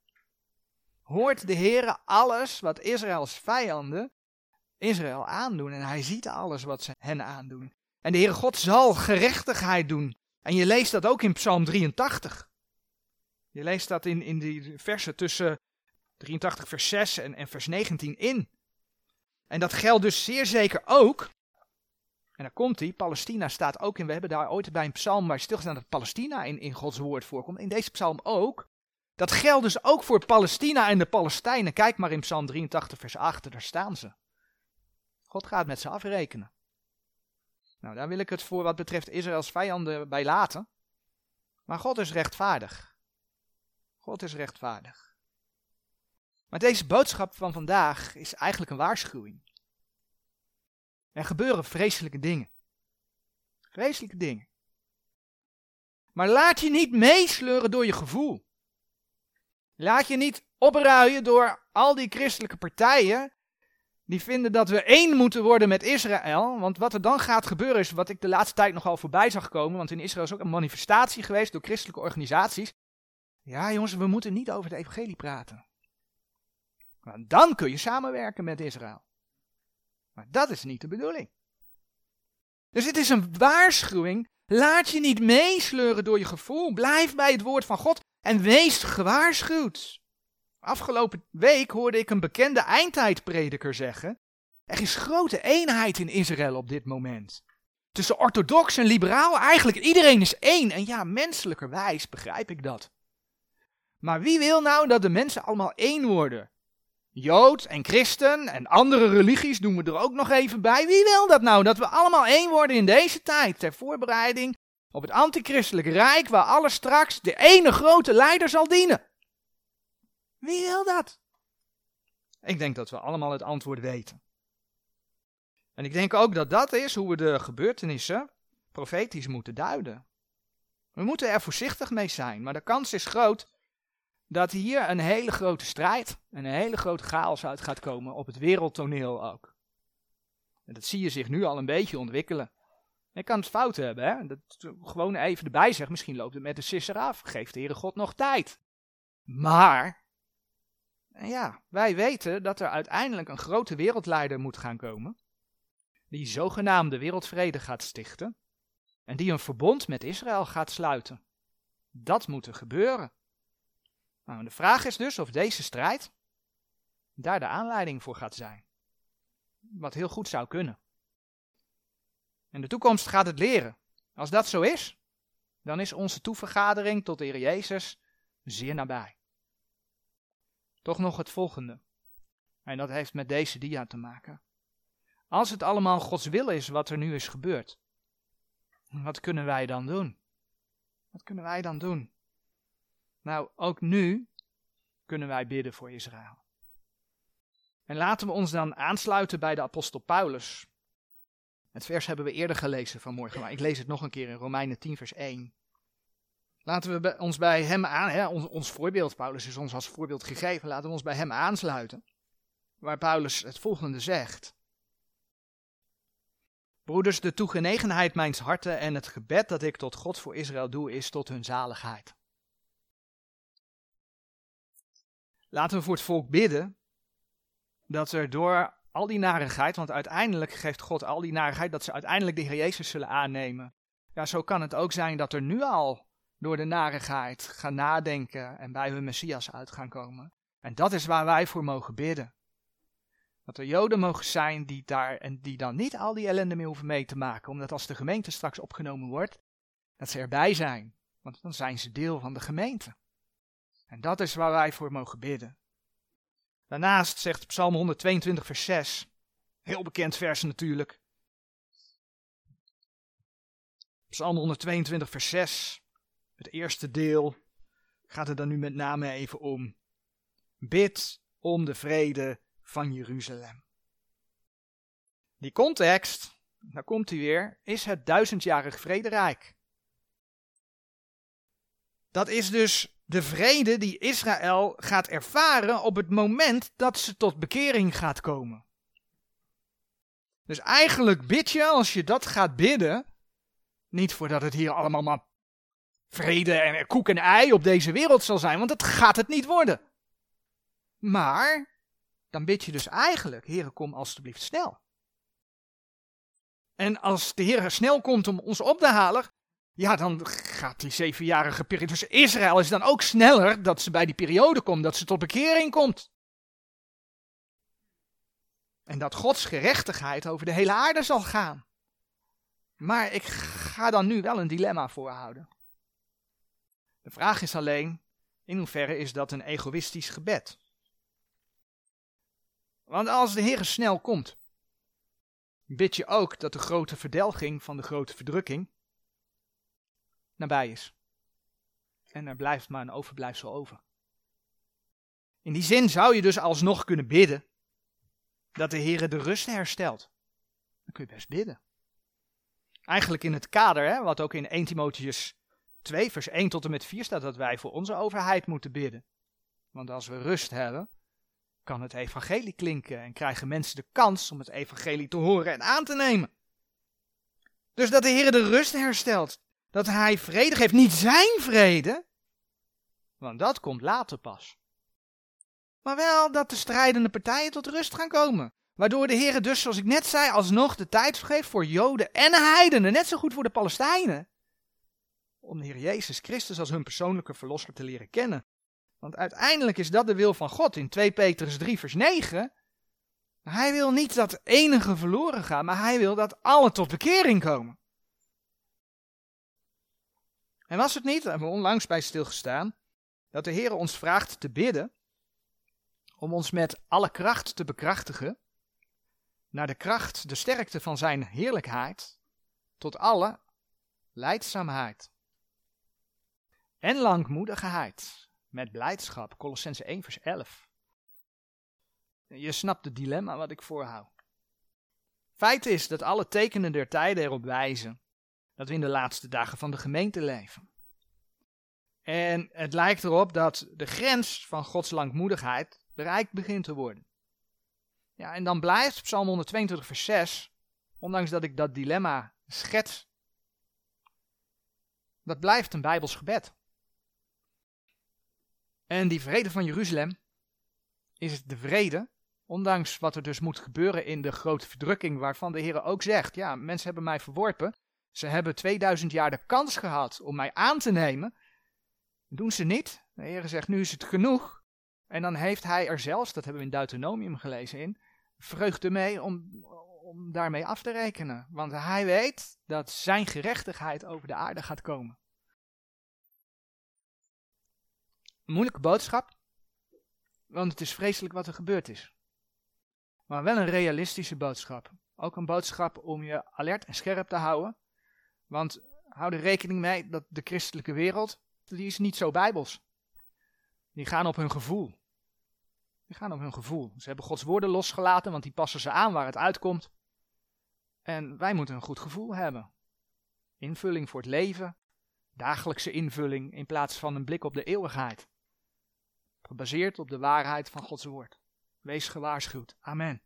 hoort de Heer alles wat Israëls vijanden Israël aandoen. En hij ziet alles wat ze hen aandoen. En de Heere God zal gerechtigheid doen. En je leest dat ook in Psalm 83. Je leest dat in, in die versen tussen 83 vers 6 en, en vers 19 in. En dat geldt dus zeer zeker ook en dan komt hij, Palestina staat ook in, we hebben daar ooit bij een psalm waar stilgestaan dat Palestina in, in Gods woord voorkomt. In deze psalm ook. Dat geldt dus ook voor Palestina en de Palestijnen. Kijk maar in psalm 83 vers 8, daar staan ze. God gaat met ze afrekenen. Nou, daar wil ik het voor wat betreft Israëls vijanden bij laten. Maar God is rechtvaardig. God is rechtvaardig. Maar deze boodschap van vandaag is eigenlijk een waarschuwing. Er gebeuren vreselijke dingen. Vreselijke dingen. Maar laat je niet meesleuren door je gevoel. Laat je niet opruien door al die christelijke partijen die vinden dat we één moeten worden met Israël. Want wat er dan gaat gebeuren is wat ik de laatste tijd nogal voorbij zag komen. Want in Israël is ook een manifestatie geweest door christelijke organisaties. Ja jongens, we moeten niet over het evangelie praten. Want dan kun je samenwerken met Israël. Maar dat is niet de bedoeling. Dus het is een waarschuwing. Laat je niet meesleuren door je gevoel. Blijf bij het woord van God en wees gewaarschuwd. Afgelopen week hoorde ik een bekende eindtijdprediker zeggen: Er is grote eenheid in Israël op dit moment. Tussen orthodox en liberaal, eigenlijk iedereen is één. En ja, menselijkerwijs begrijp ik dat. Maar wie wil nou dat de mensen allemaal één worden? Jood en christen en andere religies doen we er ook nog even bij. Wie wil dat nou? Dat we allemaal één worden in deze tijd ter voorbereiding op het antichristelijk rijk waar alles straks de ene grote leider zal dienen. Wie wil dat? Ik denk dat we allemaal het antwoord weten. En ik denk ook dat dat is hoe we de gebeurtenissen profetisch moeten duiden. We moeten er voorzichtig mee zijn, maar de kans is groot dat hier een hele grote strijd en een hele grote chaos uit gaat komen op het wereldtoneel ook. En dat zie je zich nu al een beetje ontwikkelen. Je kan het fout hebben, hè? Dat gewoon even erbij zeg, misschien loopt het met de sisser af. Geeft de Heere God nog tijd. Maar, ja, wij weten dat er uiteindelijk een grote wereldleider moet gaan komen. Die zogenaamde wereldvrede gaat stichten. En die een verbond met Israël gaat sluiten. Dat moet er gebeuren. Nou, de vraag is dus of deze strijd daar de aanleiding voor gaat zijn. Wat heel goed zou kunnen. En de toekomst gaat het leren. Als dat zo is, dan is onze toevergadering tot de Heer Jezus zeer nabij. Toch nog het volgende. En dat heeft met deze dia te maken. Als het allemaal Gods wil is wat er nu is gebeurd, wat kunnen wij dan doen? Wat kunnen wij dan doen? Nou, ook nu kunnen wij bidden voor Israël. En laten we ons dan aansluiten bij de apostel Paulus. Het vers hebben we eerder gelezen vanmorgen, maar ik lees het nog een keer in Romeinen 10, vers 1. Laten we ons bij hem aan, hè, ons, ons voorbeeld, Paulus is ons als voorbeeld gegeven, laten we ons bij hem aansluiten. Waar Paulus het volgende zegt. Broeders, de toegenegenheid mijns harten en het gebed dat ik tot God voor Israël doe, is tot hun zaligheid. Laten we voor het volk bidden dat er door al die narigheid, want uiteindelijk geeft God al die narigheid, dat ze uiteindelijk de Heer Jezus zullen aannemen. Ja, zo kan het ook zijn dat er nu al door de narigheid gaan nadenken en bij hun Messias uit gaan komen. En dat is waar wij voor mogen bidden. Dat er Joden mogen zijn die daar en die dan niet al die ellende meer hoeven mee te maken, omdat als de gemeente straks opgenomen wordt, dat ze erbij zijn. Want dan zijn ze deel van de gemeente. En dat is waar wij voor mogen bidden. Daarnaast zegt Psalm 122, vers 6, heel bekend vers natuurlijk. Psalm 122, vers 6, het eerste deel gaat er dan nu met name even om. Bid om de vrede van Jeruzalem. Die context, daar komt hij weer, is het duizendjarig vrederijk. Dat is dus de vrede die Israël gaat ervaren op het moment dat ze tot bekering gaat komen. Dus eigenlijk bid je, als je dat gaat bidden, niet voordat het hier allemaal maar vrede en koek en ei op deze wereld zal zijn, want dat gaat het niet worden. Maar dan bid je dus eigenlijk, Heere, kom alstublieft snel. En als de Heer snel komt om ons op te halen, ja, dan gaat die zevenjarige periode. Dus Israël is dan ook sneller dat ze bij die periode komt, dat ze tot bekering komt. En dat Gods gerechtigheid over de hele aarde zal gaan. Maar ik ga dan nu wel een dilemma voorhouden. De vraag is alleen, in hoeverre is dat een egoïstisch gebed? Want als de Heer snel komt, bid je ook dat de grote verdelging van de grote verdrukking nabij is. En er blijft maar een overblijfsel over. In die zin zou je dus alsnog kunnen bidden dat de Heer de rust herstelt. Dan kun je best bidden. Eigenlijk in het kader, hè, wat ook in 1 Timotheus 2 vers 1 tot en met 4 staat, dat wij voor onze overheid moeten bidden. Want als we rust hebben, kan het evangelie klinken en krijgen mensen de kans om het evangelie te horen en aan te nemen. Dus dat de Heer de rust herstelt, dat hij vrede geeft, niet zijn vrede, want dat komt later pas. Maar wel dat de strijdende partijen tot rust gaan komen. Waardoor de Heer dus, zoals ik net zei, alsnog de tijd geeft voor Joden en heidenen, net zo goed voor de Palestijnen. Om de Heer Jezus Christus als hun persoonlijke verlosser te leren kennen. Want uiteindelijk is dat de wil van God in 2 Petrus 3 vers 9. Hij wil niet dat enige verloren gaat, maar hij wil dat alle tot bekering komen. En was het niet, daar hebben we onlangs bij stilgestaan, dat de Heer ons vraagt te bidden om ons met alle kracht te bekrachtigen, naar de kracht, de sterkte van zijn heerlijkheid, tot alle leidzaamheid en langmoedigheid, met blijdschap. Colossense 1 vers 11. Je snapt het dilemma wat ik voorhoud. Feit is dat alle tekenen der tijden erop wijzen dat we in de laatste dagen van de gemeente leven. En het lijkt erop dat de grens van Gods langmoedigheid bereikt begint te worden. Ja, en dan blijft Psalm 122 vers 6, ondanks dat ik dat dilemma schets, dat blijft een Bijbels gebed. En die vrede van Jeruzalem is de vrede, ondanks wat er dus moet gebeuren in de grote verdrukking, waarvan de Heer ook zegt, ja, mensen hebben mij verworpen, ze hebben 2000 jaar de kans gehad om mij aan te nemen. Doen ze niet. De Heer zegt, nu is het genoeg. En dan heeft hij er zelfs, dat hebben we in Deuteronomium gelezen in, vreugde mee om, om daarmee af te rekenen. Want hij weet dat zijn gerechtigheid over de aarde gaat komen. Moeilijke boodschap, want het is vreselijk wat er gebeurd is. Maar wel een realistische boodschap. Ook een boodschap om je alert en scherp te houden want hou er rekening mee dat de christelijke wereld, die is niet zo bijbels. Die gaan op hun gevoel. Die gaan op hun gevoel. Ze hebben Gods woorden losgelaten, want die passen ze aan waar het uitkomt. En wij moeten een goed gevoel hebben. Invulling voor het leven, dagelijkse invulling in plaats van een blik op de eeuwigheid. Gebaseerd op de waarheid van Gods woord. Wees gewaarschuwd. Amen.